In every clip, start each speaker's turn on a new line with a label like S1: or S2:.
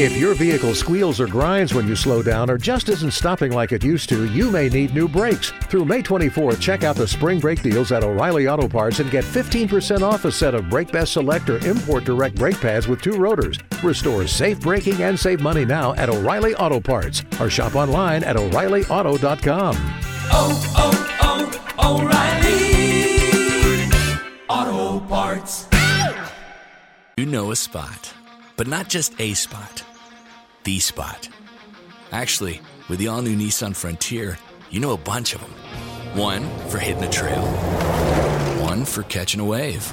S1: If your vehicle squeals or grinds when you slow down or just isn't stopping like it used to, you may need new brakes. Through May 24th, check out the spring brake deals at O'Reilly Auto Parts and get 15% off a set of Brake Best Select or Import Direct brake pads with two rotors. Restore safe braking and save money now at O'Reilly Auto Parts or shop online at o'ReillyAuto.com.
S2: Oh, oh, oh, O'Reilly Auto Parts.
S3: You know a spot, but not just a spot, the spot. Actually, with the all new Nissan Frontier, you know a bunch of them. One for hitting a trail, one for catching a wave,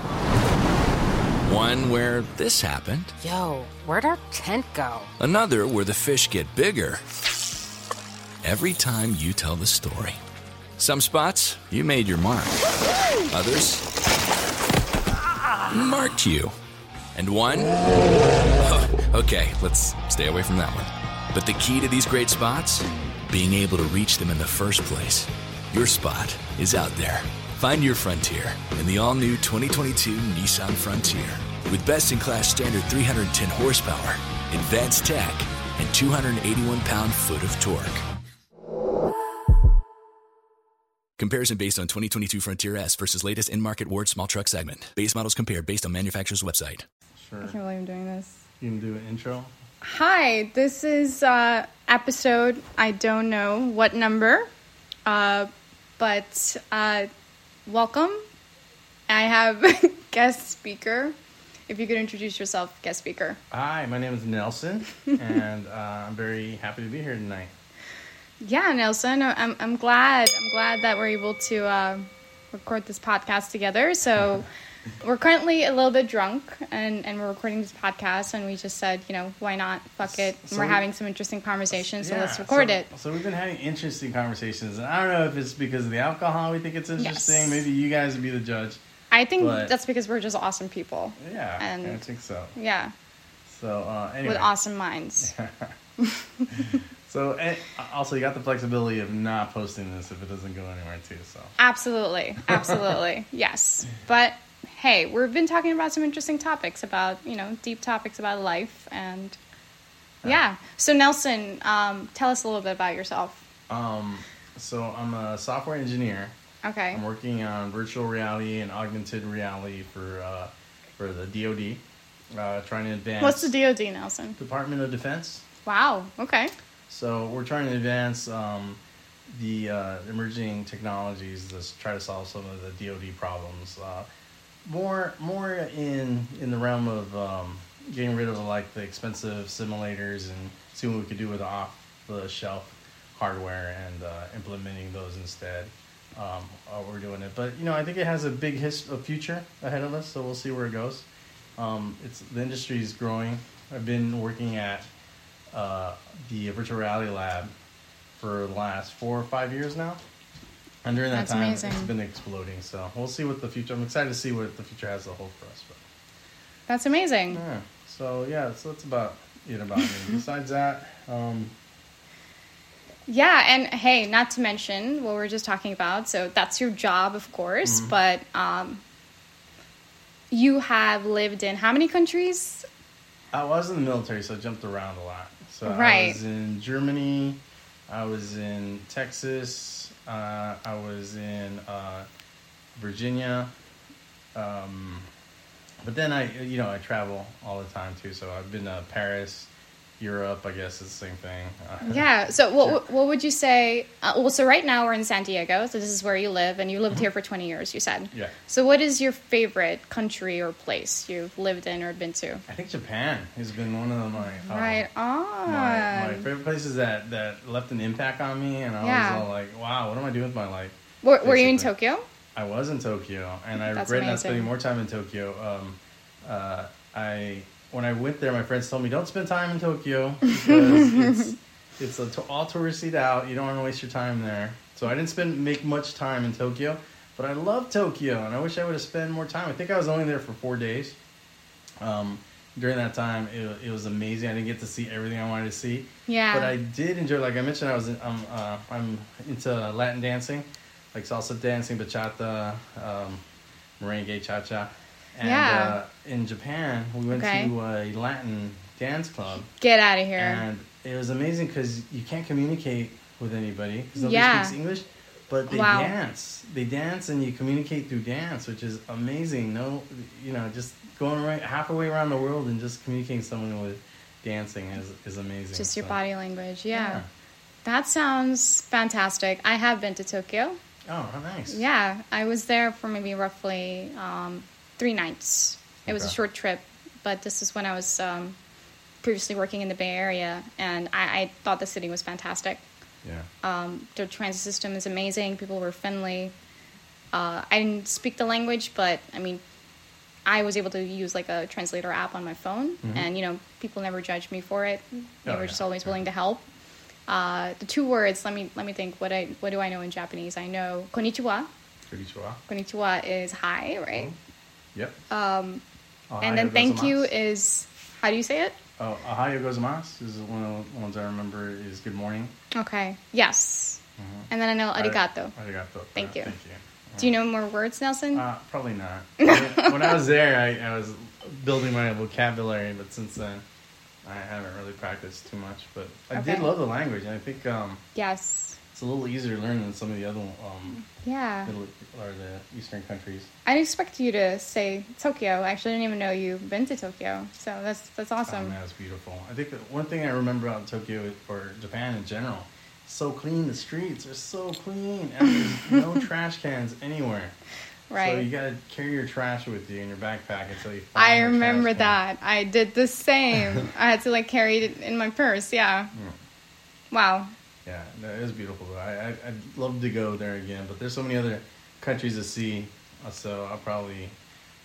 S3: one where this happened,
S4: Yo, where'd our tent go?
S3: another where the fish get bigger. Every time you tell the story. Some spots, you made your mark. Others, marked you. And one, okay, let's stay away from that one. But the key to these great spots? Being able to reach them in the first place. Your spot is out there. Find your frontier in the all new 2022 Nissan Frontier. With best in class standard 310 horsepower, advanced tech, and 281 pound foot of torque. Comparison based on 2022 Frontier S versus latest in market Ward small truck segment. Base models compared based on manufacturer's website.
S5: Sure.
S6: I can't believe I'm doing this.
S5: You can do an intro.
S6: Hi, this is uh, episode, I don't know what number, uh, but uh, welcome. I have guest speaker. If you could introduce yourself, guest speaker.
S5: Hi, my name is Nelson, and uh, I'm very happy to be here tonight.
S6: Yeah, Nelson, I'm, I'm glad. I'm glad that we're able to uh, record this podcast together. So we're currently a little bit drunk, and, and we're recording this podcast, and we just said, you know, why not? Fuck it.
S5: So
S6: we're
S5: we-
S6: having some interesting conversations, so
S5: Yeah,
S6: let's record
S5: so-
S6: it.
S5: So we've been having interesting conversations, and I don't know if it's because of the alcohol we think it's interesting.
S6: Yes.
S5: Maybe you guys would be the judge.
S6: I think
S5: But-
S6: that's because we're just awesome people.
S5: Yeah,
S6: And-
S5: I think so.
S6: Yeah,
S5: So uh, anyway,
S6: with awesome minds.
S5: so and also you got the flexibility of not posting this if it doesn't go anywhere too. So
S6: Absolutely, absolutely, yes. But hey, we've been talking about some interesting topics about you know deep topics about life and yeah. So Nelson, um, tell us a little bit about yourself.
S5: um, so I'm a software engineer.
S6: Okay.
S5: I'm working on virtual reality and augmented reality for uh, for the DoD, uh, trying to advance.
S6: What's the DoD, Nelson?
S5: Department of Defense.
S6: Wow. Okay.
S5: So we're trying to advance um, the uh, emerging technologies to try to solve some of the DoD problems. Uh, more more in in the realm of um, getting rid of like the expensive simulators and seeing what we could do with off the shelf hardware and uh, implementing those instead. Um, we're doing it, but you know I think it has a big a future ahead of us, so we'll see where it goes. Um, it's the industry is growing. I've been working at uh, the virtual reality lab for the last four or five years now. And during that
S6: That's
S5: time,
S6: amazing.
S5: it's been exploding. So we'll see what the future. I'm excited to see what the future has to hold for us. But
S6: That's amazing.
S5: yeah, so yeah, so that's about it about me. Besides that, um,
S6: Yeah, and hey, not to mention what we are just talking about. So that's your job, of course, but um, you have lived in how many countries?
S5: I was in the military, so I jumped around a lot. So I was in Germany, I was in Texas, uh, I was in uh, Virginia. Um, but then I, you know, I travel all the time too. So I've been to Paris, Europe. I guess it's the same thing. Uh,
S6: Yeah. So what what would you say? Uh, well, so right now we're in San Diego. So this is where you live, and you lived here for twenty years. You said.
S5: Yeah.
S6: So what is your favorite country or place you've lived in or been to?
S5: I think Japan has been one of my um,
S6: right on.
S5: my, my favorite places that that left an impact on me, and I
S6: Yeah.
S5: was all like, wow, what am I doing with my life?
S6: Were, were you in. Tokyo?
S5: I was in Tokyo, and I
S6: That's
S5: regret not spending more time in Tokyo. Um, uh, I when I went there, my friends told me don't spend time in Tokyo because it's it's a to- all touristed out. You don't want to waste your time there. So I didn't spend make much time in Tokyo, but I love Tokyo, and I wish I would have spent more time. I think I was only there for four days. Um, during that time, it, it was amazing. I didn't get to see everything I wanted to see.
S6: Yeah.
S5: But I did enjoy. Like I mentioned, I was in, um, uh, I'm into Latin dancing, like salsa dancing, bachata, um, merengue, cha cha, And
S6: Yeah.
S5: uh, in Japan, we went
S6: Okay.
S5: to a Latin dance club,
S6: Get out of here.
S5: and it was amazing because you can't communicate with anybody because nobody
S6: Yeah.
S5: speaks English. But they
S6: Wow.
S5: dance. They dance, and you communicate through dance, which is amazing. No, you know, just going right halfway around the world and just communicating with someone with dancing is is amazing.
S6: Just your
S5: So,
S6: body language. Yeah.
S5: Yeah.
S6: That sounds fantastic. I have been to Tokyo.
S5: Oh, how nice.
S6: Yeah, I was there for maybe roughly um, three nights. It was a short trip, but this is when I was um, previously working in the Bay Area, and I, I thought the city was fantastic.
S5: Yeah.
S6: Um, their transit system is amazing. People were friendly. Uh, I didn't speak the language, but I mean, I was able to use like a translator app on my phone, and you know, people never judged me for it. They
S5: Mm-hmm. Oh,
S6: were
S5: yeah,
S6: just always
S5: yeah.
S6: willing to help. Uh, the two words. Let me let me think. What I what do I know in Japanese? I know konnichiwa.
S5: Konnichiwa.
S6: Konnichiwa is hi, right?
S5: Yep.
S6: Um, and then thank you is how do you say it?
S5: Oh, Ohayo gozaimasu is one of the ones I remember is good morning.
S6: Okay. Yes. And then I know arigato.
S5: Arigato.
S6: Thank you.
S5: Thank you.
S6: Do you know more words, Nelson?
S5: Uh, probably not. when I was there, I, I was building my vocabulary, but since then, I haven't really practiced too much. But I did love the language, and I think um,
S6: yes.
S5: It's a little easier to learn than some of the other um,
S6: Yeah.
S5: middle or the eastern countries.
S6: I didn't expect you to say Tokyo. I actually didn't even know you've been to Tokyo. So that's that's
S5: Oh
S6: awesome.
S5: man, it's beautiful. I think that one thing I remember about Tokyo or Japan in general, so clean. The streets are so clean, and there's no trash cans anywhere. Right. So you gotta carry your trash with you in your backpack until you. Find
S6: I remember
S5: can.
S6: that. I did the same. I had to like carry it in my purse. Yeah. Wow.
S5: Yeah, that is beautiful. Though. I, I I'd love to go there again, but there's so many other countries to see, uh, so I'll probably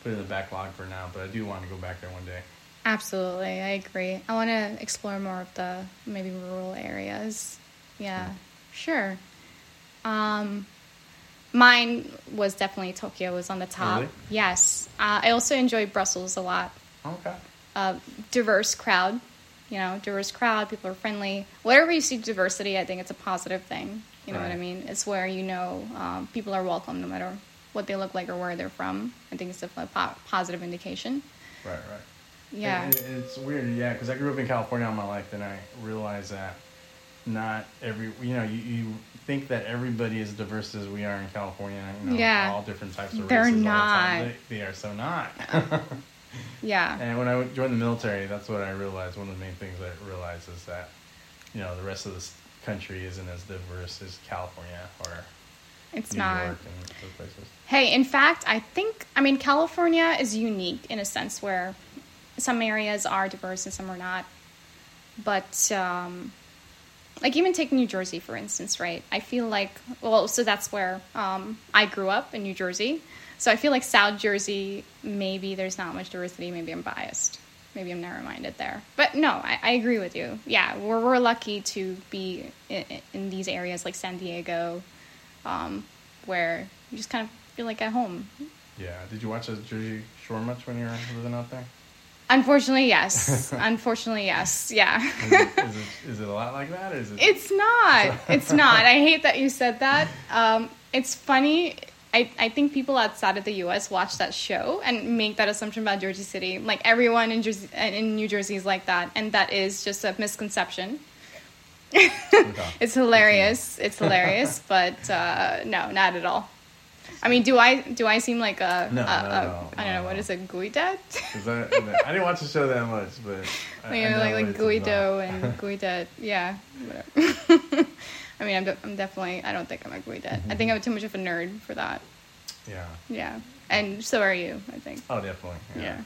S5: put it in the backlog for now. But I do want to go back there one day.
S6: Absolutely. I agree. I want to explore more of the maybe rural areas. Yeah. Sure. Um mine was definitely Tokyo was on the top.
S5: Really?
S6: Yes. Uh, I also enjoyed Brussels a lot.
S5: Okay.
S6: uh, diverse crowd. You know, diverse crowd. People are friendly. Wherever you see diversity, I think it's a positive thing. You know what I mean? It's where you know um, people are welcome, no matter what they look like or where they're from. I think it's definitely a po- positive indication.
S5: Right, right.
S6: Yeah.
S5: And- and it's weird, yeah, because I grew up in California all my life, and I realized that not every, you know, you, you think that everybody is diverse as we are in California, you know,
S6: Yeah.
S5: all different types of
S6: They're
S5: races all the time.
S6: not.
S5: They, they are so not.
S6: yeah.
S5: and when I joined the military, that's what I realized. One of the main things I realized is that, you know, the rest of this country isn't as diverse as California or
S6: It's
S5: New
S6: not.
S5: York and places.
S6: Hey, in fact, I think, I mean, California is unique in a sense where some areas are diverse and some are not. But, um, like, even take New Jersey, for instance, right? I feel like, well, so that's where um, I grew up in New Jersey. So I feel like South Jersey, maybe there's not much diversity. Maybe I'm biased. Maybe I'm narrow minded there. But no, I, I agree with you. Yeah, we're, we're lucky to be in, in these areas like San Diego, um, where you just kind of feel like at home.
S5: Yeah. Did you watch the Jersey Shore much when you were living out there?
S6: Unfortunately, yes. Unfortunately, yes. Yeah.
S5: Is it, is it, is it a lot like that? Is it?
S6: it's not. It's not. I hate that you said that. Um, it's funny. I, I think people outside of the U.S. watch that show and make that assumption about Jersey City. Like everyone in Jersey, in New Jersey is like that, and that is just a misconception. It's hilarious. It's hilarious, but uh, no, not at all. I mean, do I do I seem like a,
S5: No,
S6: a,
S5: no,
S6: a
S5: no,
S6: I don't know
S5: no.
S6: what is a?
S5: 'Cause I, I didn't watch the show that much, but I,
S6: you
S5: I
S6: know, like like
S5: it's
S6: gooey
S5: about.
S6: dough and dad. Yeah. I mean, I'm, de- I'm definitely. I don't think I'm a gooey dad. I think I'm too much of a nerd for that.
S5: Yeah.
S6: Yeah, and so are you. I think.
S5: Oh, definitely.
S6: Yeah.
S5: Yeah.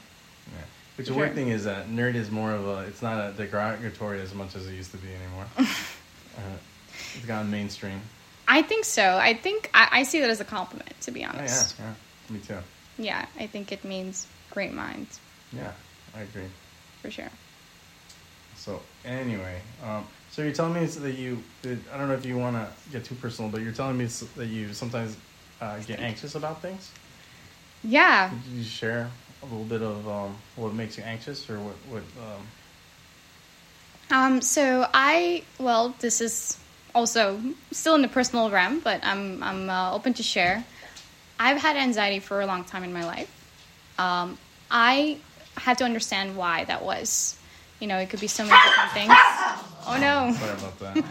S5: yeah. Which the weird thing is that nerd is more of a. It's not a derogatory as much as it used to be anymore. uh, it's gone mainstream.
S6: I think so. I think I, I see that as a compliment, to be honest.
S5: Oh yeah, yeah. Me too.
S6: yeah, I think it means great minds
S5: Yeah, I agree.
S6: for sure.
S5: So anyway, um, so you're telling me that you. That, I don't know if you want to get too personal, but you're telling me that you sometimes uh, get anxious about things.
S6: Yeah.
S5: Could you share a little bit of um, what makes you anxious, or what? What? Um,
S6: Um, so I, well, this is also still in the personal realm, but I'm I'm uh, open to share. I've had anxiety for a long time in my life. Um, I had to understand why that was. You know, it could be so many different things. Oh no,
S5: Sorry about that.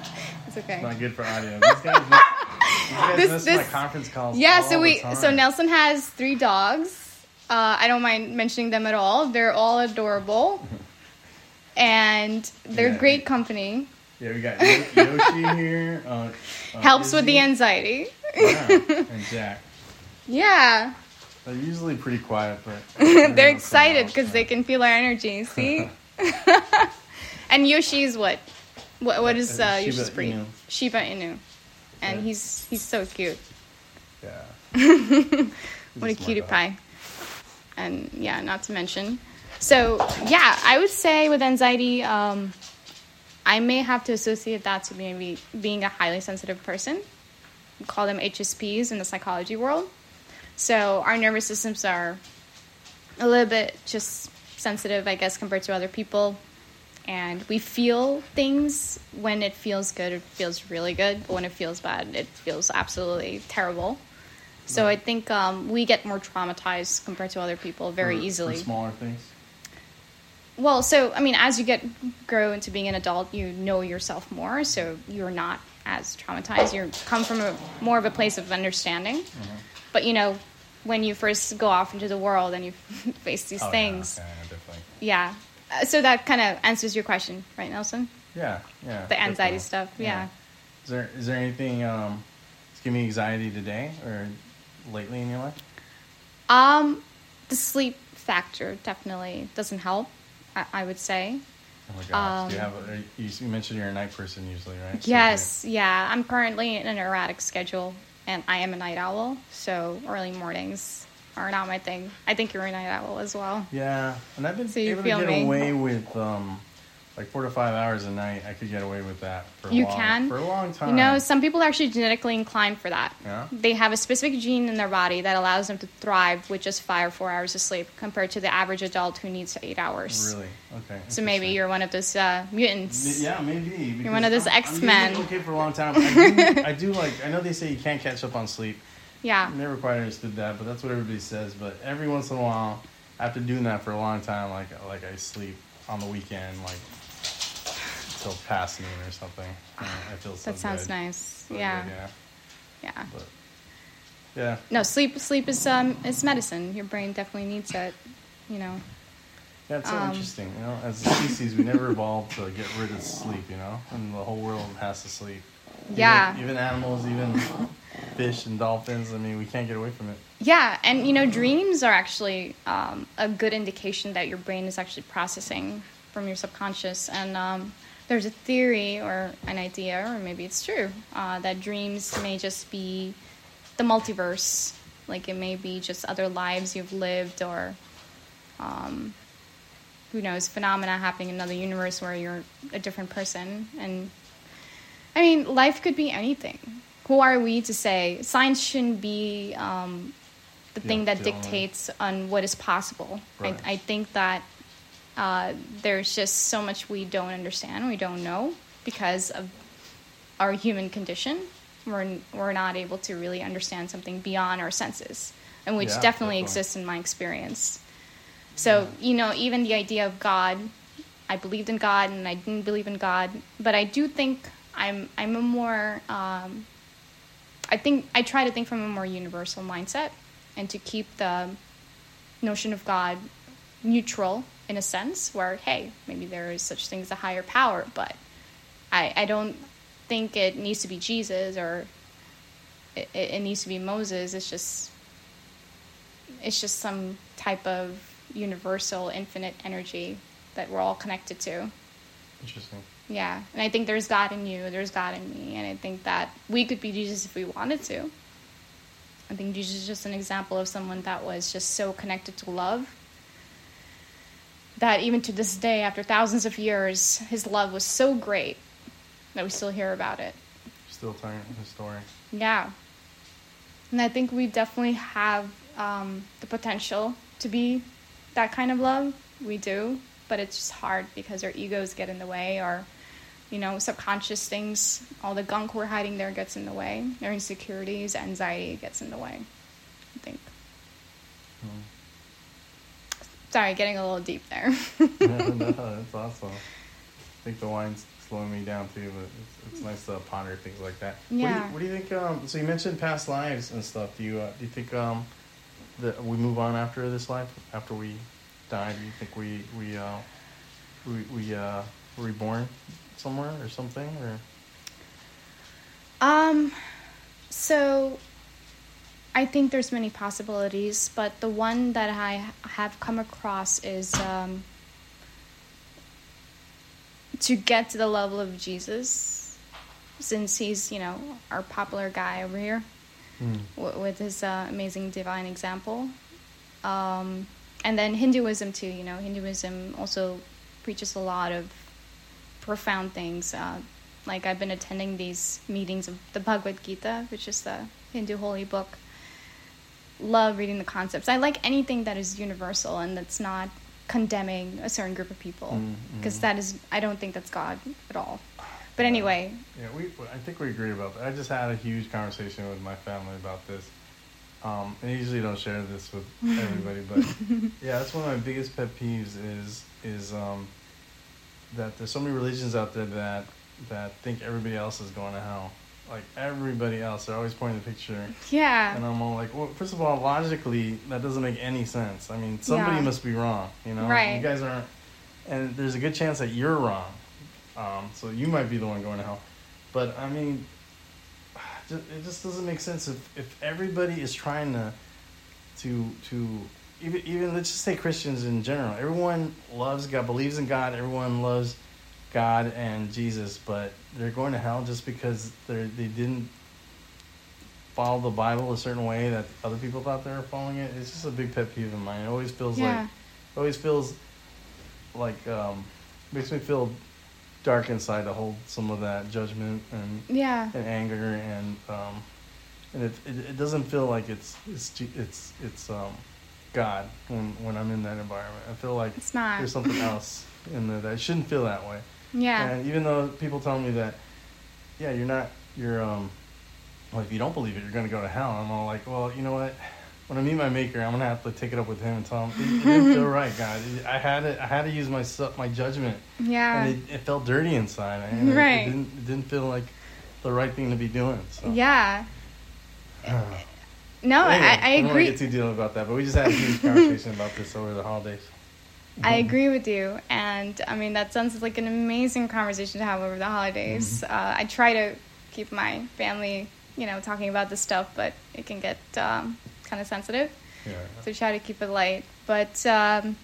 S6: it's okay.
S5: Not good for audio. These guys, these guys
S6: This-
S5: miss
S6: this-
S5: my conference calls.
S6: Yeah, so we so Nelson has three dogs. Uh, I don't mind mentioning them at all. They're all adorable, and they're
S5: Yeah.
S6: great company.
S5: Yeah, we got Yoshi here. Uh, uh,
S6: Helps with the anxiety.
S5: Yeah, and Jack.
S6: Yeah,
S5: They're usually pretty quiet, but
S6: they're excited because they can feel our energy. See, and Yoshi's what? What, what is uh,
S5: Shiba
S6: Yoshi's breed?
S5: Inu.
S6: Shiba Inu, and
S5: Yeah.
S6: he's he's so cute.
S5: Yeah.
S6: What a cutie pie. And yeah, not to mention. So yeah, I would say with anxiety, um, I may have to associate that to maybe being a highly sensitive person. We call them HSPs in the psychology world. So our nervous systems are a little bit just sensitive, I guess, compared to other people. And we feel things when it feels good, it feels really good. But when it feels bad, it feels absolutely terrible. So I think um, we get more traumatized compared to other people very easily.
S5: smaller things.
S6: Well, so I mean, as you get grow into being an adult, you know yourself more, so you're not as traumatized. You come from a more of a place of understanding.
S5: Mm-hmm.
S6: But you know, when you first go off into the world and you face these
S5: Oh,
S6: things,
S5: yeah, definitely.
S6: Yeah. Uh, so that kind of answers your question, right, Nelson?
S5: Yeah, yeah.
S6: The anxiety
S5: definitely.
S6: stuff, yeah.
S5: Is there is there anything um, that's giving you anxiety today or lately in your life?
S6: Um, the sleep factor definitely doesn't help. I, I would say.
S5: Oh my gosh, you
S6: Um,
S5: have a, you, you mentioned you're a night person usually, right? So
S6: Yes, yeah. I'm currently in an erratic schedule, and I am a night owl, so early mornings are not my thing. I think you're a night owl as well.
S5: Yeah, and I've been
S6: So
S5: able to get
S6: me?
S5: away with um, like four to five hours a night. I could get away with that for a
S6: You
S5: long,
S6: can?
S5: for a long time.
S6: You know, some people are actually genetically inclined for that.
S5: Yeah?
S6: They have a specific gene in their body that allows them to thrive with just five or four hours of sleep compared to the average adult who needs eight hours.
S5: really okay.
S6: So maybe you're one of those uh, mutants.
S5: Yeah, maybe. You're
S6: one of those
S5: I'm
S6: X-Men.
S5: okay for a long time. I do, I do like. I know they say you can't catch up on sleep.
S6: Yeah.
S5: Never quite understood that, but that's what everybody says. But every once in a while, after doing that for a long time, like like I sleep on the weekend, like till past noon or something. and I feel so
S6: That sounds
S5: good.
S6: nice.
S5: So
S6: yeah.
S5: good, yeah.
S6: Yeah.
S5: But yeah,
S6: No, sleep sleep is um is medicine. Your brain definitely needs it. You know.
S5: yeah, it's so
S6: Um,
S5: interesting. You know, as a species, we never evolved to get rid of sleep. You know, and the whole world has to sleep. Even-
S6: Yeah.
S5: Even, animals, even fish and dolphins. I mean, we can't get away from it.
S6: Yeah, and you know, dreams are actually um, a good indication that your brain is actually processing from your subconscious. And um, there's a theory or an idea, or maybe it's true, uh, that dreams may just be the multiverse. Like it may be just other lives you've lived, or um, who knows, phenomena happening in another universe where you're a different person. And I mean, life could be anything. Who are we to say? Science shouldn't be um, the
S5: Yeah,
S6: thing that
S5: the only-
S6: dictates on what is possible.
S5: Right.
S6: I, I think that uh, there's just so much we don't understand, we don't know because of our human condition. We're, we're not able to really understand something beyond our senses, and which
S5: Yeah,
S6: definitely
S5: definitely.
S6: exists in my experience. So, you know, even the idea of God, I believed in God and I didn't believe in God, but I do think I'm I'm a more um, I think I try to think from a more universal mindset and to keep the notion of God neutral in a sense where hey maybe there is such thing as a higher power but I, I don't think it needs to be Jesus or it, it it needs to be Moses it's just it's just some type of universal infinite energy that we're all connected to
S5: Interesting.
S6: Yeah, and I think there's God in you, there's God in me, and I think that we could be Jesus if we wanted to. I think Jesus is just an example of someone that was just so connected to love that even to this day, after thousands of years, his love was so great that we still hear about it.
S5: Still telling the story.
S6: Yeah. And I think we definitely have um, the potential to be that kind of love. We do, but it's just hard because our egos get in the way, our, you know, subconscious things, all the gunk we're hiding there gets in the way. Our insecurities, anxiety gets in the way. I think. Sorry, getting a little deep there.
S5: no, that's awesome. I think the wine's slowing me down too, but it's, it's nice to ponder things like that.
S6: Yeah.
S5: What do you, what do you think? Um, so you mentioned past lives and stuff. Do you uh, do you think um, that we move on after this life? After we die, do you think we we uh, we we uh, reborn somewhere or something or?
S6: Um, so I think there's many possibilities, but the one that I have come across is um, to get to the level of Jesus, since he's you know our popular guy over here
S5: Hmm.
S6: w- with his uh, amazing divine example. Um, and then Hinduism too. You know, Hinduism also preaches a lot of profound things. Uh, like I've been attending these meetings of the Bhagavad Gita, which is the Hindu holy book. Love reading the concepts. I like anything that is universal and that's not condemning a certain group of people
S5: Mm,
S6: because
S5: mm.
S6: is I don't think that's God at all. But anyway,
S5: Yeah, we. I think we agree about that. I just had a huge conversation with my family about this. Um, and I usually don't share this with everybody, but yeah, that's one of my biggest pet peeves is is um, that there's so many religions out there that that think everybody else is going to hell. Like everybody else, they're always pointing the picture,
S6: yeah,
S5: and I'm all like, well, first of all, logically, that doesn't make any sense. I mean, somebody
S6: Yeah.
S5: must be wrong, you know?
S6: Right.
S5: You guys aren't, and there's a good chance that you're wrong. Um, so you might be the one going to hell. But I mean, it just doesn't make sense if, if everybody is trying to, to, to, even, even let's just say Christians in general. Everyone loves God, believes in God. Everyone loves God and Jesus, but they're going to hell just because they they didn't follow the Bible a certain way that other people thought they were following it. It's just a big pet peeve of mine. It always feels
S6: Yeah.
S5: like, it always feels like um, makes me feel dark inside to hold some of that judgment and
S6: yeah,
S5: and anger and um, and it, it it doesn't feel like it's it's it's it's um God when when I'm in that environment. I feel like
S6: It's not.
S5: there's something else in there that it shouldn't feel that way.
S6: yeah,
S5: And even though people tell me that, yeah, you're not you're um well if you don't believe it you're gonna go to hell. I'm all like, well, you know what? When I meet my maker, I'm gonna have to take it up with him and tell him it, it didn't feel right, God. It- I had to I had to use my my judgment
S6: yeah,
S5: and it, it felt dirty inside. And it-
S6: Right.
S5: It, didn't, it didn't feel like the right thing to be doing. So.
S6: yeah. No,
S5: Anyway,
S6: I, I
S5: don't want to get too deep about that, but we just had a huge conversation about this over the holidays.
S6: I agree with you, and I mean that sounds like an amazing conversation to have over the holidays.
S5: Mm-hmm.
S6: Uh, I try to keep my family, you know, talking about this stuff, but it can get um, kind of sensitive.
S5: Yeah.
S6: So try to keep it light. But um,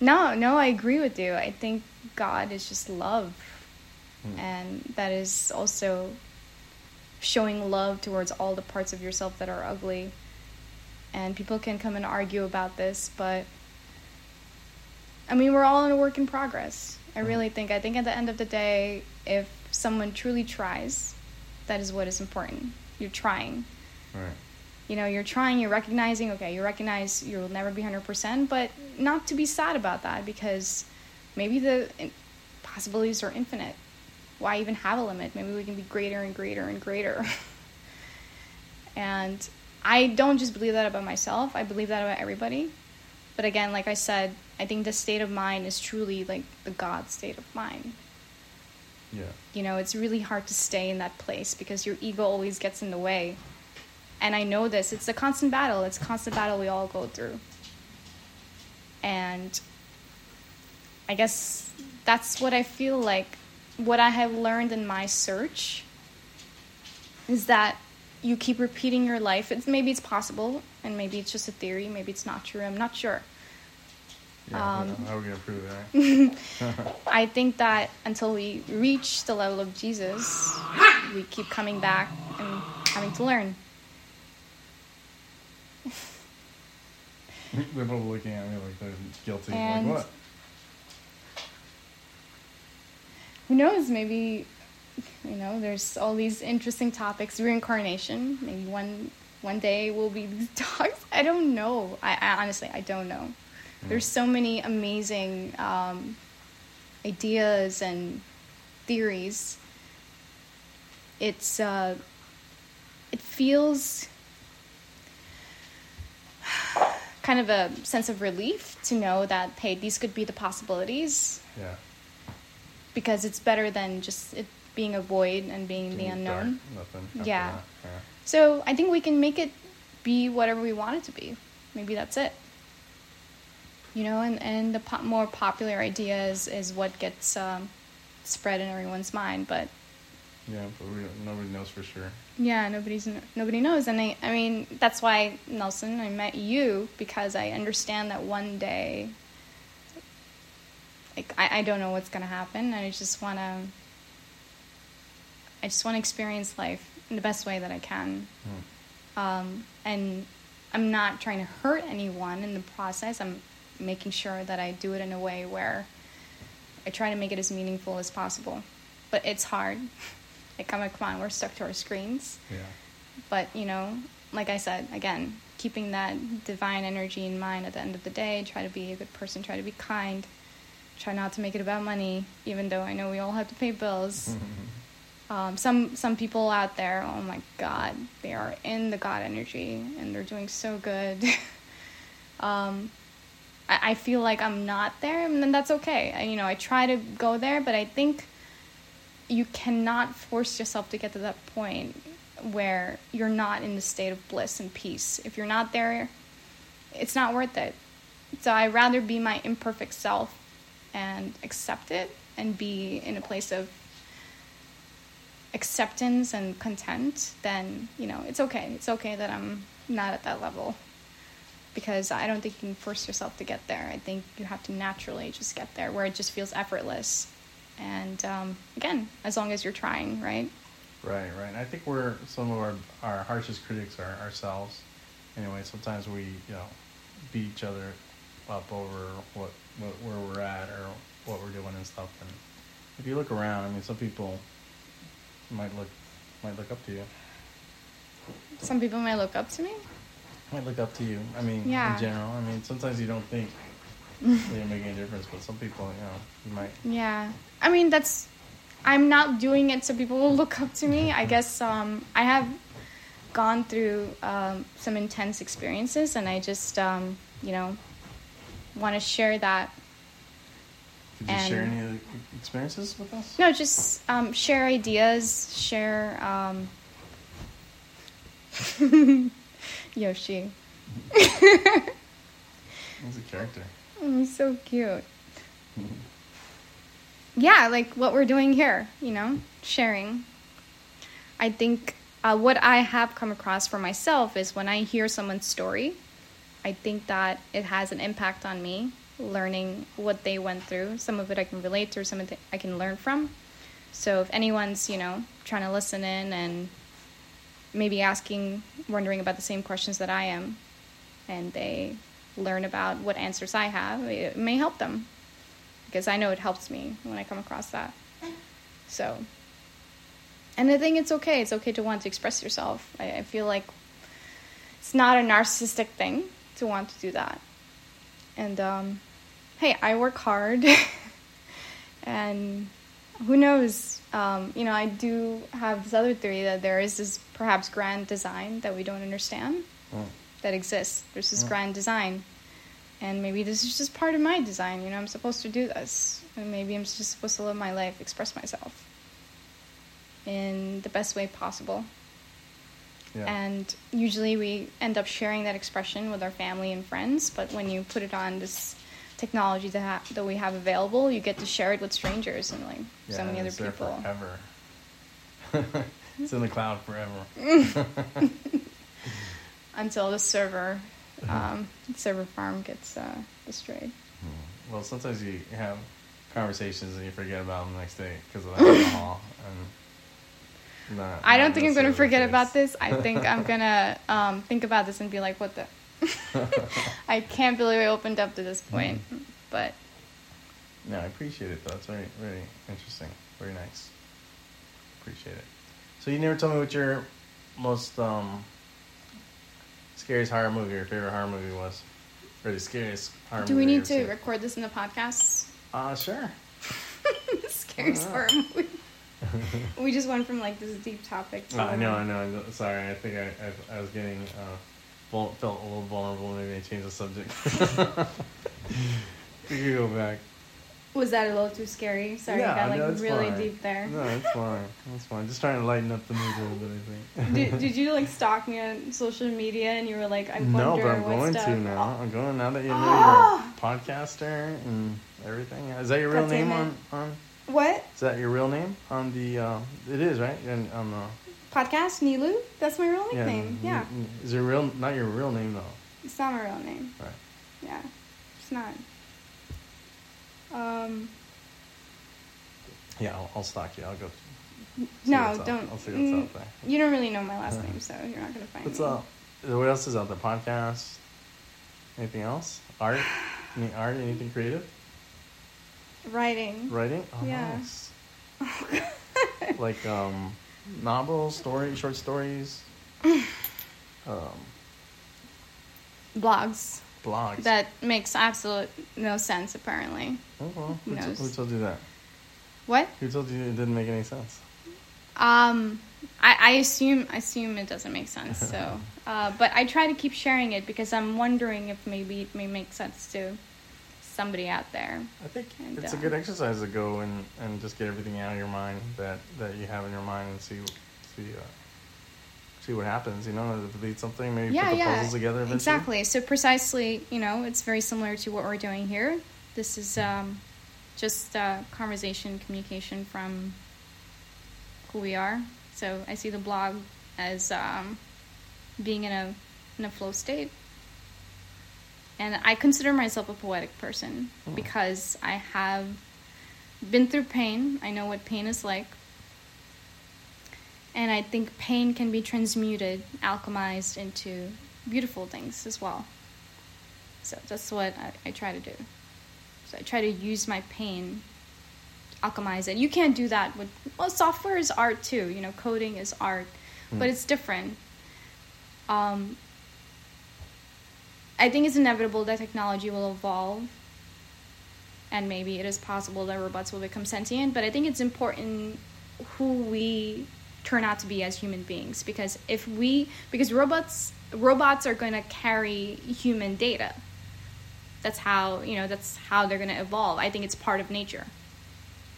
S6: no, no, I agree with you. I think God is just love,
S5: Hmm.
S6: and that is also showing love towards all the parts of yourself that are ugly. And people can come and argue about this, but I mean, we're all in a work in progress. I mm-hmm. really think. I think at the end of the day, if someone truly tries, that is what is important. You're trying
S5: Right.
S6: you know you're trying you're recognizing okay you recognize you'll never be 100% but not to be sad about that because maybe the possibilities are infinite why even have a limit? Maybe we can be greater and greater and greater. And i don't just believe that about myself. I believe that about everybody. But again like i said i think the state of mind is truly like the god state of mind.
S5: Yeah.
S6: you know it's really hard to stay in that place because your ego always gets in the way. And i know this it's a constant battle. It's a constant battle we all go through. And i guess that's what i feel like what i have learned in my search is that you keep repeating your life it's maybe it's possible and maybe it's just a theory maybe it's not true i'm not sure
S5: Yeah.
S6: Um,
S5: how are we gonna prove that?
S6: I think that until we reach the level of Jesus, we keep coming back and having to learn.
S5: They're both looking at me like they're guilty.
S6: And-
S5: like what?
S6: Who knows? Maybe, you know, there's all these interesting topics. Reincarnation. Maybe one one day we'll be these dogs. I don't know. I, I honestly I don't know. There's so many amazing um, ideas and theories. It's uh, it feels kind of a sense of relief to know that hey, these could be the possibilities
S5: Yeah.
S6: Because it's better than just it being a void and being the
S5: Dark,
S6: unknown.
S5: Nothing.
S6: Yeah.
S5: yeah.
S6: So I think we can make it be whatever we want it to be. Maybe that's it. You know, and, and the po- more popular idea is, is what gets um, spread in everyone's mind. But
S5: Yeah, but we nobody knows for sure.
S6: yeah, nobody's nobody knows. And I, I mean, that's why Nelson, I met you because I understand that one day, like I, I don't know what's gonna happen. I just wanna, I just want to experience life in the best way that I can. Um, and I'm not trying to hurt anyone in the process. I'm making sure that I do it in a way where I try to make it as meaningful as possible. But it's hard. Like, I'm like, come on, we're stuck to our screens.
S5: Yeah.
S6: But, you know, like I said, again, keeping that divine energy in mind at the end of the day, try to be a good person, try to be kind, try not to make it about money, even though I know we all have to pay bills. Um, some some people out there, oh my God, they are in the God energy and they're doing so good. um, I, I feel like I'm not there, and then that's okay. I, you know, I try to go there, but I think you cannot force yourself to get to that point where you're not in the state of bliss and peace. If you're not there, it's not worth it. So I'd rather be my imperfect self and accept it and be in a place of acceptance and content, then, you know, it's okay. It's okay that I'm not at that level. Because I don't think you can force yourself to get there. I think you have to naturally just get there where it just feels effortless. And um, again, as long as you're trying, right?
S5: Right, right. I think we're some of our our harshest critics are ourselves. Anyway, sometimes we you know beat each other up over what, what where we're at or what we're doing and stuff. And if you look around, I mean, some people might look might look up to you.
S6: Some people might look up to me.
S5: Might look up to you. I mean,
S6: Yeah.
S5: in general. I mean, sometimes you don't think they make any difference, but some people, you know, you might.
S6: Yeah. I mean, that's. I'm not doing it so people will look up to me. I guess um, I have gone through um, some intense experiences, and I just, um, you know, want to share that.
S5: Could you share any of the experiences with us?
S6: No, just um, share ideas, share. Um, Yoshi.
S5: He's a character.
S6: Oh, he's so cute. yeah, like what we're doing here, you know, sharing. I think uh, what I have come across for myself is when I hear someone's story, I think that it has an impact on me, learning what they went through. Some of it I can relate to, some of it I can learn from. So if anyone's, you know, trying to listen in and maybe asking, wondering about the same questions that I am, and they learn about what answers I have, it may help them. Because I know it helps me when I come across that. So, and I think it's okay. It's okay to want to express yourself. I, I feel like it's not a narcissistic thing to want to do that. And um, hey, I work hard, and who knows? Um, you know, I do have this other theory that there is this perhaps grand design that we don't understand
S5: Mm.
S6: that exists. There's this grand design. And maybe this is just part of my design. You know, I'm supposed to do this. And maybe I'm just supposed to live my life, express myself in the best way possible.
S5: Yeah.
S6: And usually we end up sharing that expression with our family and friends. But when you put it on this technology that, ha- that we have available, you get to share it with strangers and like so many other people.
S5: Forever. it's in the cloud forever.
S6: Until the server, um, server farm gets uh, destroyed.
S5: Well, sometimes you have conversations and you forget about them the next day because of alcohol. And
S6: I don't think I'm going to forget about this. I think I'm going to um, think about this and be like, what the? I can't believe I opened up to this point. But
S5: No, I appreciate it though. It's very, very interesting. Very nice. Appreciate it. So you never told me what your most um, scariest horror movie or favorite horror movie was, or the scariest horror
S6: do we need to
S5: seen.
S6: record this in the podcast?
S5: Uh, sure.
S6: the scariest horror movie. We just went from like this deep topic. To,
S5: I know, I know. Sorry, I think I, I, I was getting uh, felt a little vulnerable. Maybe I changed the subject. we could go back.
S6: Was that a little too scary? Sorry,
S5: Yeah,
S6: I got like
S5: no,
S6: really
S5: fine.
S6: deep there.
S5: No, it's fine. It's fine. Just trying to lighten up the mood a little bit. I think.
S6: did, did you like stalk me on social media and you were like, I'm
S5: No, but I'm going
S6: stuff.
S5: to now. I'm going now that you know you're a podcaster and everything. Is that your real name on on?
S6: What
S5: Is that your real name on the? Uh, it is right. And on the
S6: podcast? Nilu? That's my real
S5: yeah.
S6: nickname. Yeah,
S5: n- Is your real not your real name though?
S6: it's not my real name.
S5: Right.
S6: Yeah, it's not. Um,
S5: Yeah, I'll, I'll stalk you. I'll go.
S6: no, don't.
S5: I'll see what's
S6: mm,
S5: out there.
S6: You don't really know my last name, so you're not gonna find
S5: What's
S6: me.
S5: up? What else is out there? Podcast? Anything else? Art? Any art? Anything creative?
S6: Writing.
S5: Writing? Oh,
S6: Yeah.
S5: nice. like um, novels, stories, short stories, um,
S6: Blogs.
S5: blogs.
S6: That makes absolute no sense. Apparently.
S5: oh, well,
S6: Who
S5: who, t- who told you that?
S6: What?
S5: Who told you it didn't make any sense?
S6: Um, I, I assume I assume it doesn't make sense. So, uh, but I try to keep sharing it because I'm wondering if maybe it may make sense to somebody out there.
S5: I think
S6: And,
S5: it's a
S6: uh,
S5: good exercise to go and, and just get everything out of your mind that, that you have in your mind and see see uh, see what happens. You know, to delete something, maybe
S6: yeah,
S5: put the
S6: yeah,
S5: puzzles together. Eventually.
S6: exactly. So precisely, you know, it's very similar to what we're doing here. This is um, just uh, conversation, communication from who we are. So I see the blog as um, being in a in a flow state. And I consider myself a poetic person because I have been through pain. I know what pain is like. And I think pain can be transmuted, alchemized into beautiful things as well. So that's what I, I try to do. So I try to use my pain, alchemize it. You can't do that with, well, software is art too. You know, coding is art, but it's different. Um, I think it's inevitable that technology will evolve and maybe it is possible that robots will become sentient, but I think it's important who we turn out to be as human beings because if we because robots robots are going to carry human data. That's how, you know, that's how they're going to evolve. I think it's part of nature.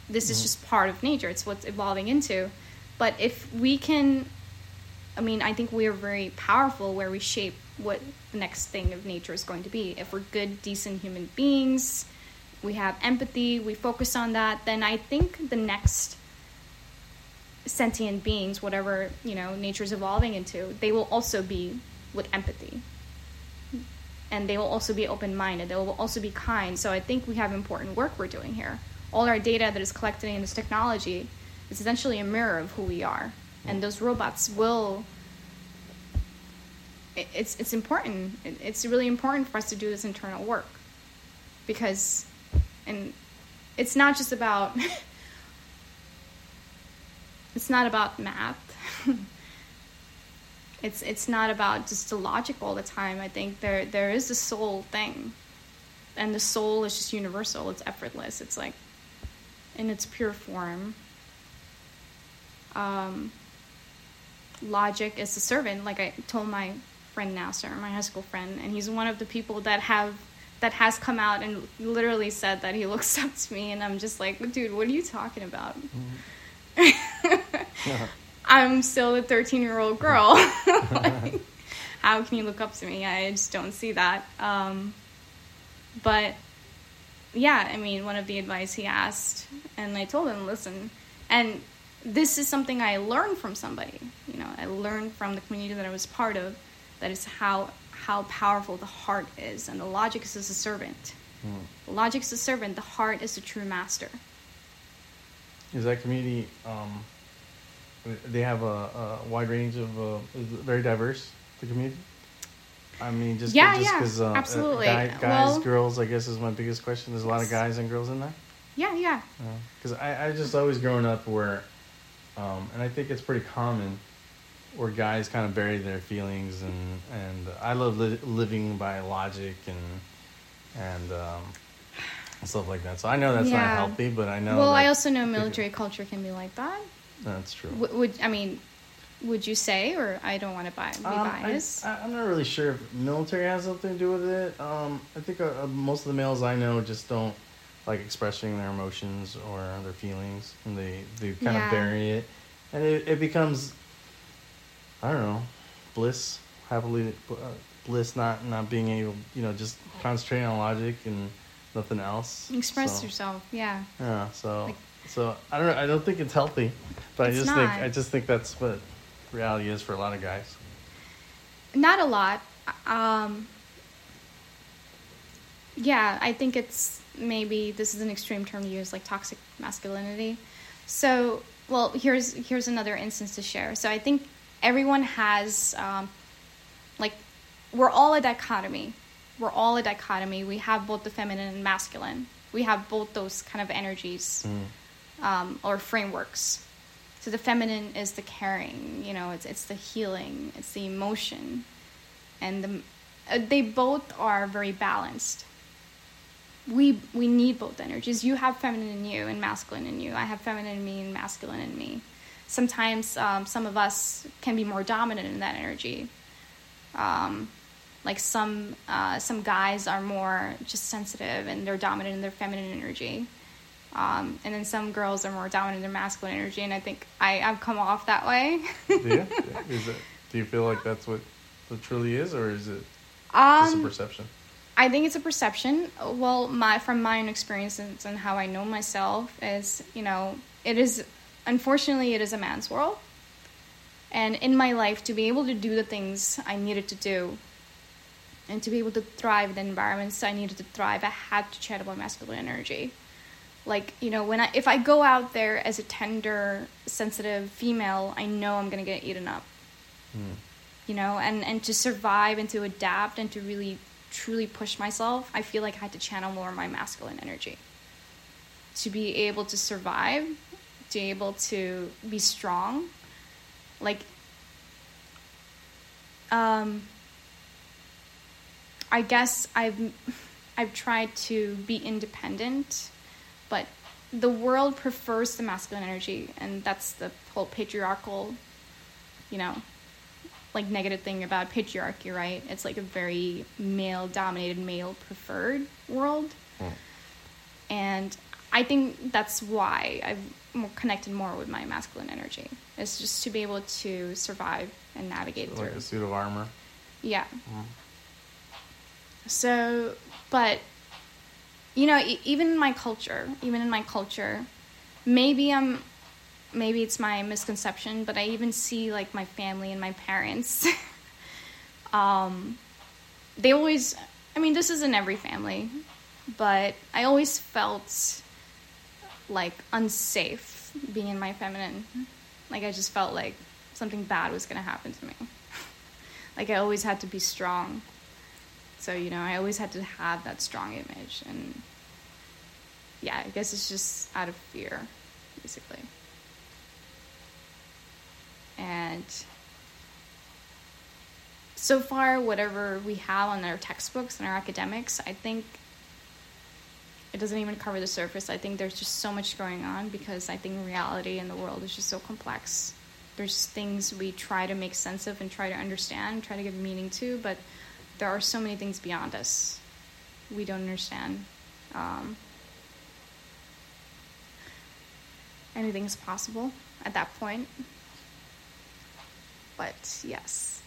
S6: This is mm-hmm. just part of nature. It's what's evolving into. But if we can I mean, I think we are very powerful where we shape what the next thing of nature is going to be. If we're good, decent human beings, we have empathy, we focus on that, then I think the next sentient beings, whatever, you know, nature's evolving into, they will also be with empathy. And they will also be open minded. They will also be kind. So I think we have important work we're doing here. All our data that is collected in this technology is essentially a mirror of who we are. And those robots will it's it's important. It's really important for us to do this internal work because, and it's not just about. it's not about math. it's it's not about just the logic all the time. I think there there is a soul thing, and the soul is just universal. It's effortless. It's like in its pure form. Um, logic is a servant like i told my friend nasser my high school friend and he's one of the people that have that has come out and literally said that he looks up to me and i'm just like dude what are you talking about i'm still a 13 year old girl like, how can you look up to me i just don't see that um, but yeah, I mean, one of the advice he asked, and I told him, listen, and this is something I learned from somebody. You know, I learned from the community that I was part of. That is how how powerful the heart is, and the logic is as a servant. The logic is a servant. The heart is the true master.
S5: Is that community? Um, they have a, a wide range of uh, is very diverse. The community. I mean, just
S6: Yeah,
S5: just
S6: yeah,
S5: 'cause, uh,
S6: absolutely.
S5: guy, guys,
S6: Well-
S5: girls. I guess is my biggest question. There's a lot of guys and girls in there.
S6: Yeah, yeah,
S5: Because I, I just always growing up where, um, and I think it's pretty common, where guys kind of bury their feelings and and I love li- living by logic and and um, stuff like that. So I know that's not healthy, but I know.
S6: well, I also know military culture can be like that.
S5: That's true.
S6: W- would I mean, Would you say, or I don't want to buy, be
S5: Um,
S6: biased?
S5: I, I'm not really sure if military has something to do with it. Um, I think uh, uh, most of the males I know just don't like expressing their emotions or their feelings, and they they kind
S6: Yeah.
S5: of bury it, and it, it becomes I don't know bliss, happily uh, bliss, not not being able, you know, just concentrating on logic and nothing else.
S6: Express
S5: So,
S6: yourself. Yeah.
S5: Yeah, so
S6: Like-
S5: so I don't I don't think it's healthy, but I
S6: It's
S5: just think. I just think that's what reality is for a lot of guys.
S6: Not a lot. Um, yeah, I think it's maybe this is an extreme term to use, like toxic masculinity. So, well, here's here's another instance to share. So I think everyone has, um, like, we're all a dichotomy. We're all a dichotomy. We have both the feminine and masculine. We have both those kind of energies um, or frameworks. So the feminine is the caring, you know, it's it's the healing, it's the emotion, and the uh, they both are very balanced. We we need both energies. You have feminine in you and masculine in you. I have feminine in me and masculine in me. Sometimes um, some of us can be more dominant in that energy. Um, like some uh, some guys are more just sensitive and they're dominant in their feminine energy. Um, and then some girls are more dominant in their masculine energy, and I think I, I've come off that way.
S5: Do you? is it? Do you feel like that's what it truly is, or is it just a
S6: um,
S5: perception?
S6: I think it's a perception. Well, my from my own experiences and how I know myself is, you know, it is unfortunately it is a man's world. And in my life to be able to do the things I needed to do and to be able to thrive in the environments I needed to thrive, I had to channel my masculine energy. Like, you know, when I if I go out there as a tender, sensitive female, I know I'm gonna get eaten up hmm. you know and and to survive and to adapt and to really truly push myself i feel like i had to channel more of my masculine energy to be able to survive to be able to be strong like um i guess i've i've tried to be independent but the world prefers the masculine energy and that's the whole patriarchal you know like negative thing about patriarchy, right? It's like a very male dominated, male preferred world. And I think that's why I've more connected more with my masculine energy. It's just to be able to survive and navigate
S5: Like
S6: through.
S5: a suit of armor.
S6: Yeah. So, but you know, e- even in my culture, even in my culture, maybe I'm maybe it's my misconception, but I even see like my family and my parents. um, they always, I mean, this is in every family, but I always felt like unsafe being in my feminine. Mm-hmm. Like I just felt like something bad was gonna happen to me. like I always had to be strong. So, you know, I always had to have that strong image and yeah, I guess it's just out of fear, basically. And so far, whatever we have on our textbooks and our academics, I think it doesn't even cover the surface. I think there's just so much going on because I think reality in the world is just so complex. There's things we try to make sense of and try to understand, try to give meaning to, but there are so many things beyond us we don't understand. Um, anything's possible at that point. But yes.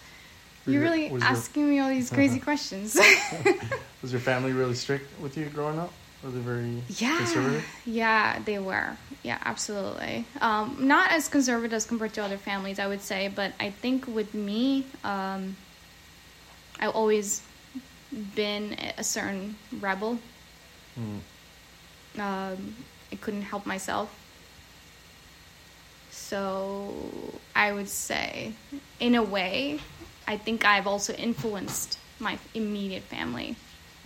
S6: You're really
S5: was your-
S6: asking me all these crazy questions.
S5: Was your family really strict with you growing up? Were they very
S6: yeah.
S5: conservative?
S6: Yeah, they were. Yeah, absolutely. Um, not as conservative as compared to other families, I would say, but I think with me, um, I've always been a certain rebel.
S5: Hmm.
S6: Um, I couldn't help myself. So I would say, in a way, I think I've also influenced my immediate family,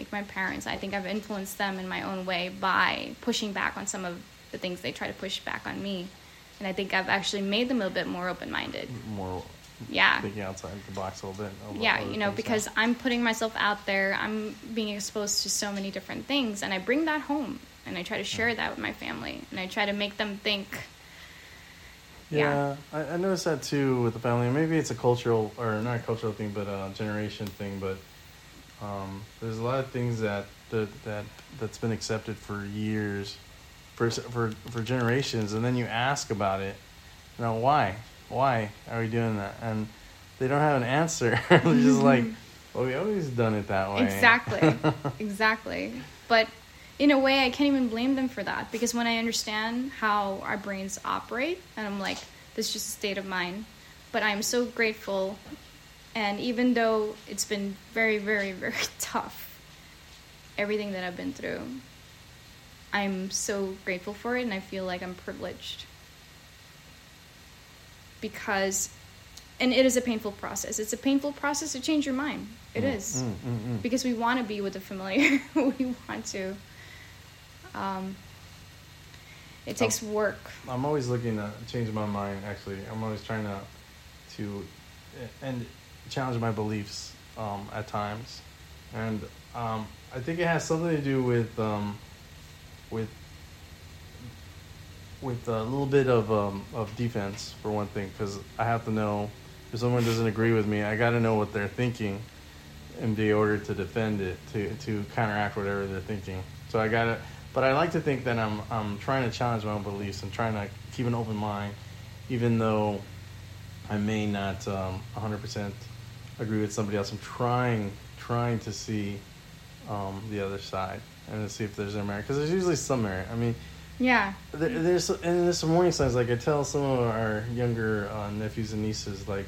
S6: like my parents. I think I've influenced them in my own way by pushing back on some of the things they try to push back on me. And I think I've actually made them a bit more open minded.
S5: More
S6: Yeah.
S5: thinking outside the box a little bit. a little-
S6: Yeah, you know, because
S5: yeah.
S6: I'm putting myself out there, I'm being exposed to so many different things, and I bring that home and I try to share mm. that with my family, and I try to make them think
S5: Yeah, I, I noticed that too with the family. Maybe it's a cultural or not a cultural thing, but a generation thing. But um, there's a lot of things that that that that's been accepted for years, for for for generations, and then you ask about it. You know why? Why are we doing that? And they don't have an answer. They're just like, well, we always done it that way.
S6: Exactly. exactly. But in a way, I can't even blame them for that because when I understand how our brains operate, and I'm like, this is just a state of mind. But I'm so grateful. And even though it's been very, very, very tough, everything that I've been through, I'm so grateful for it and I feel like I'm privileged. Because, and it is a painful process. It's a painful process to change your mind. It mm, is mm, mm, because we want to be with the familiar. we want to. Um, it takes work.
S5: I'm always looking to change my mind. Actually, I'm always trying to to and challenge my beliefs um, at times, and um, I think it has something to do with um, with with a little bit of um, of defense for one thing, because I have to know if someone doesn't agree with me, I got to know what they're thinking in the order to defend it, to to counteract whatever they're thinking. So I gotta, but I like to think that I'm I'm trying to challenge my own beliefs and trying to keep an open mind, even though I may not um, 100% agree with somebody else. I'm trying trying to see um, the other side and to see if there's a merit because there's usually some merit. I mean.
S6: Yeah.
S5: There, there's and there's some warning signs. Like I tell some of our younger uh, nephews and nieces, like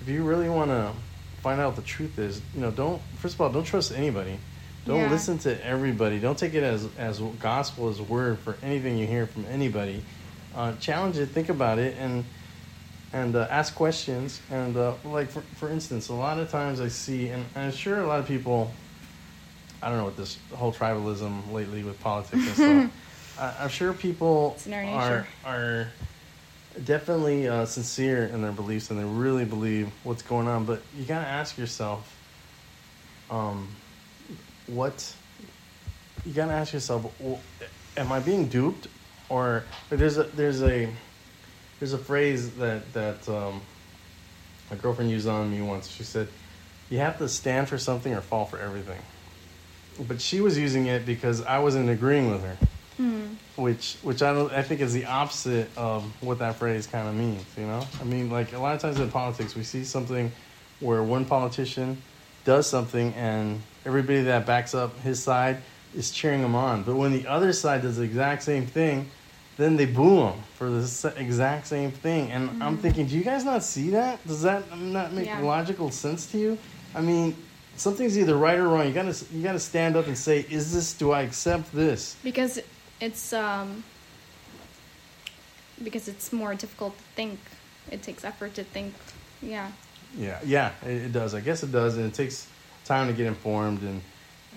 S5: if you really want to find out what the truth is, you know, don't first of all don't trust anybody. Don't
S6: Yeah.
S5: listen to everybody. Don't take it as as gospel as word for anything you hear from anybody. Uh, challenge it. Think about it and and uh, ask questions. And uh, like for for instance, a lot of times I see, and I'm sure a lot of people. I don't know what this whole tribalism lately with politics and stuff. I, I'm sure people
S6: It's in our
S5: are are definitely uh, sincere in their beliefs and they really believe what's going on. But you gotta ask yourself, um, what you gotta ask yourself, w- am I being duped, or there's a there's a there's a phrase that that um, my girlfriend used on me once. She said, "You have to stand for something or fall for everything." But she was using it because I wasn't agreeing with her which which I don't I think is the opposite of what that phrase kind of means. You know, I mean, like a lot of times in politics, we see something where one politician does something and everybody that backs up his side is cheering him on, but when the other side does the exact same thing. Then they boo him for the exact same thing, and I'm thinking, do you guys not see that? Does that not make
S6: Yeah.
S5: logical sense to you? I mean, something's either right or wrong. You gotta you gotta stand up and say, is this? Do I accept this?
S6: because it's um because it's more difficult to think it takes effort to think yeah
S5: Yeah, yeah, it, it does. I guess it does, and it takes time to get informed and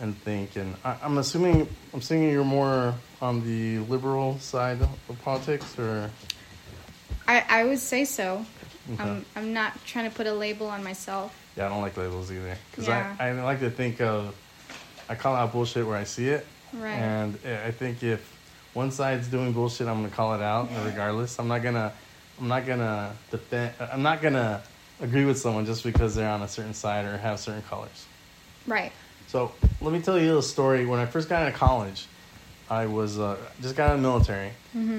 S5: and think. And I, I'm assuming I'm assuming you're more on the liberal side of politics, or
S6: i i would say so
S5: Okay.
S6: i'm i'm not trying to put a label on myself
S5: yeah, I don't like labels either because
S6: Yeah.
S5: I I like to think of I call out bullshit where I see it,
S6: Right.
S5: and eh, I think if one side's doing bullshit, I'm gonna call it out regardless. I'm not gonna I'm not gonna defend. I'm not gonna agree with someone just because they're on a certain side or have certain colors.
S6: right
S5: So let me tell you a little story. When I first got into college, I was uh, just got out of the military,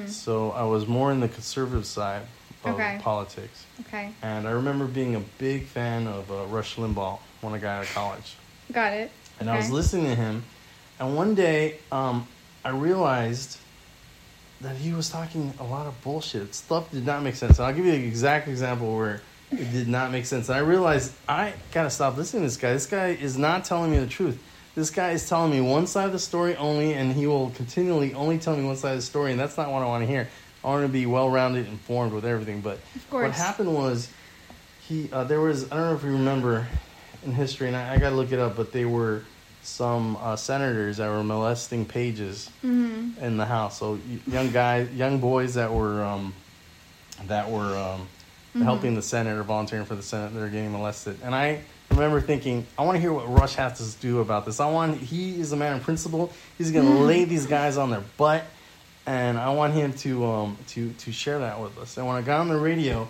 S5: so I was more in the conservative side of
S6: Mm-hmm. Okay.
S5: politics.
S6: okay
S5: And I remember being a big fan of uh, Rush Limbaugh when I got out of college,
S6: got it
S5: and I was listening to him. And one day, um, I realized that he was talking a lot of bullshit. Stuff did not make sense. And I'll give you an exact example where it did not make sense. And I realized I gotta stop listening to this guy. This guy is not telling me the truth. This guy is telling me one side of the story only, and he will continually only tell me one side of the story, and that's not what I want to hear. I want to be well rounded, informed with everything. But what happened was he uh, there was I don't know if you remember in history, and I, I got to look it up, but they were some uh, senators that were molesting pages in the House. So young guys, young boys that were um, that were um, helping the Senate or volunteering for the Senate, they're getting molested. And I remember thinking, I want to hear what Rush has to do about this. I want he is a man of principle. He's going to lay these guys on their butt. and I want him to um to to share that with us. And when I got on the radio,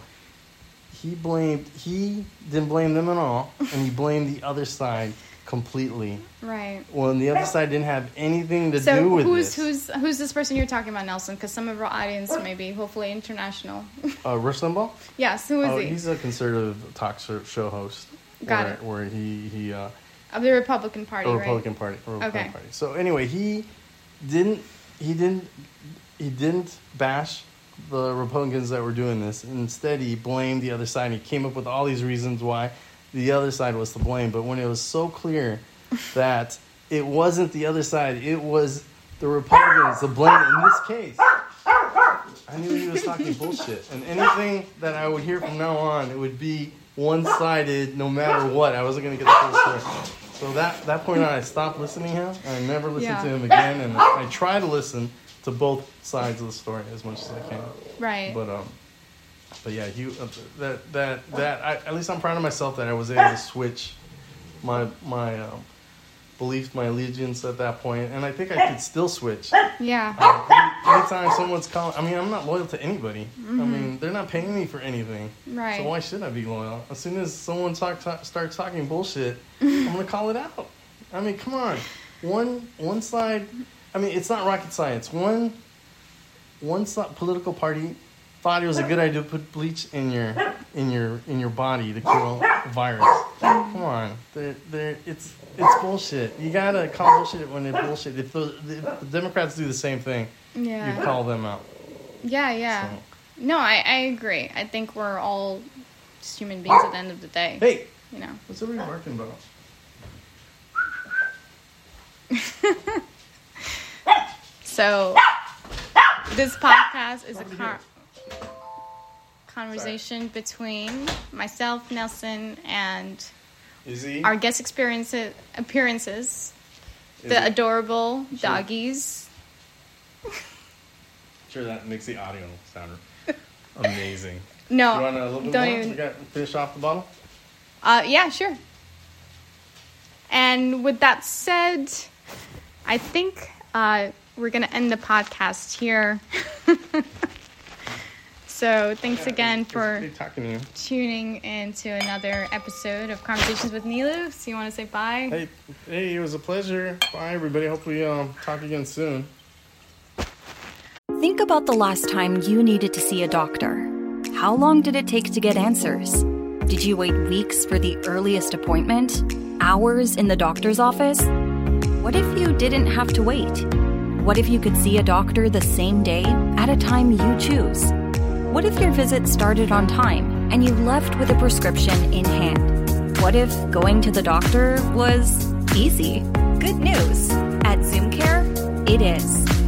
S5: he blamed he didn't blame them at all, and he blamed the other side completely.
S6: Right.
S5: When the other side didn't have anything to
S6: So
S5: do with
S6: who's
S5: this.
S6: who's who's this person you're talking about, Nelson? Because some of our audience may be hopefully international.
S5: uh, Rush Limbaugh?
S6: yes, who is
S5: Oh,
S6: he?
S5: he's a conservative talk show host.
S6: Got
S5: where,
S6: it.
S5: Where he he uh,
S6: of the Republican Party,
S5: a
S6: right?
S5: Republican Party. Republican
S6: Okay.
S5: Party. So anyway, he didn't he didn't he didn't bash the Republicans that were doing this. Instead, he blamed the other side. He came up with all these reasons why the other side was to blame. But when it was so clear that it wasn't the other side, it was the Republicans to blame in this case. I knew he was talking bullshit. And anything that I would hear from now on, it would be one sided no matter what. I wasn't going to get the full story. So that, that point on, I stopped listening to him. I never listened
S6: Yeah.
S5: to him again. And I try to listen to both sides of the story as much as I can.
S6: Right.
S5: But, um, but yeah, you, uh, that, that, that, I, at least I'm proud of myself that I was able to switch my, my, um, belief, my allegiance at that point, and I think I could still switch.
S6: yeah.
S5: Any- Anytime someone's calling, I mean, I'm not loyal to anybody. I mean, they're not paying me for anything.
S6: Mm-hmm. Right.
S5: So why should I be loyal? As soon as someone talk, talk, starts talking bullshit, I'm gonna call it out. I mean, come on. One one side. I mean, it's not rocket science. One one political party thought it was a good idea to put bleach in your in your in your body to kill a virus. Come on, they're, they're, it's it's bullshit. You gotta call bullshit when it's bullshit. If the, if the Democrats do the same thing,
S6: Yeah.
S5: you call them out.
S6: Yeah, yeah.
S5: So-
S6: No, I, I agree. I think we're all just human beings at the end of the day.
S5: Hey,
S6: You know.
S5: what's everybody barking about?
S6: So this podcast is a con- conversation between myself, Nelson, and
S5: he?
S6: our guest experiences appearances,
S5: Is
S6: the
S5: he?
S6: adorable doggies.
S5: Sure, that makes the audio sound amazing.
S6: No,
S5: you want a little bit
S6: don't
S5: more?
S6: even.
S5: We got finish off the bottle.
S6: Uh, yeah, sure. And with that said, I think uh, we're going to end the podcast here. so thanks again
S5: It's
S6: for
S5: great talking to you.
S6: tuning into another episode of Conversations with Nilu. So you want to say bye?
S5: Hey, hey, it was a pleasure. Bye, everybody. Hope we um, talk again soon.
S7: Think about the last time you needed to see a doctor. How long did it take to get answers? Did you wait weeks for the earliest appointment? Hours in the doctor's office? What if you didn't have to wait? What if you could see a doctor the same day at a time you choose? What if your visit started on time and you left with a prescription in hand? What if going to the doctor was easy? Good news! At ZoomCare, it is.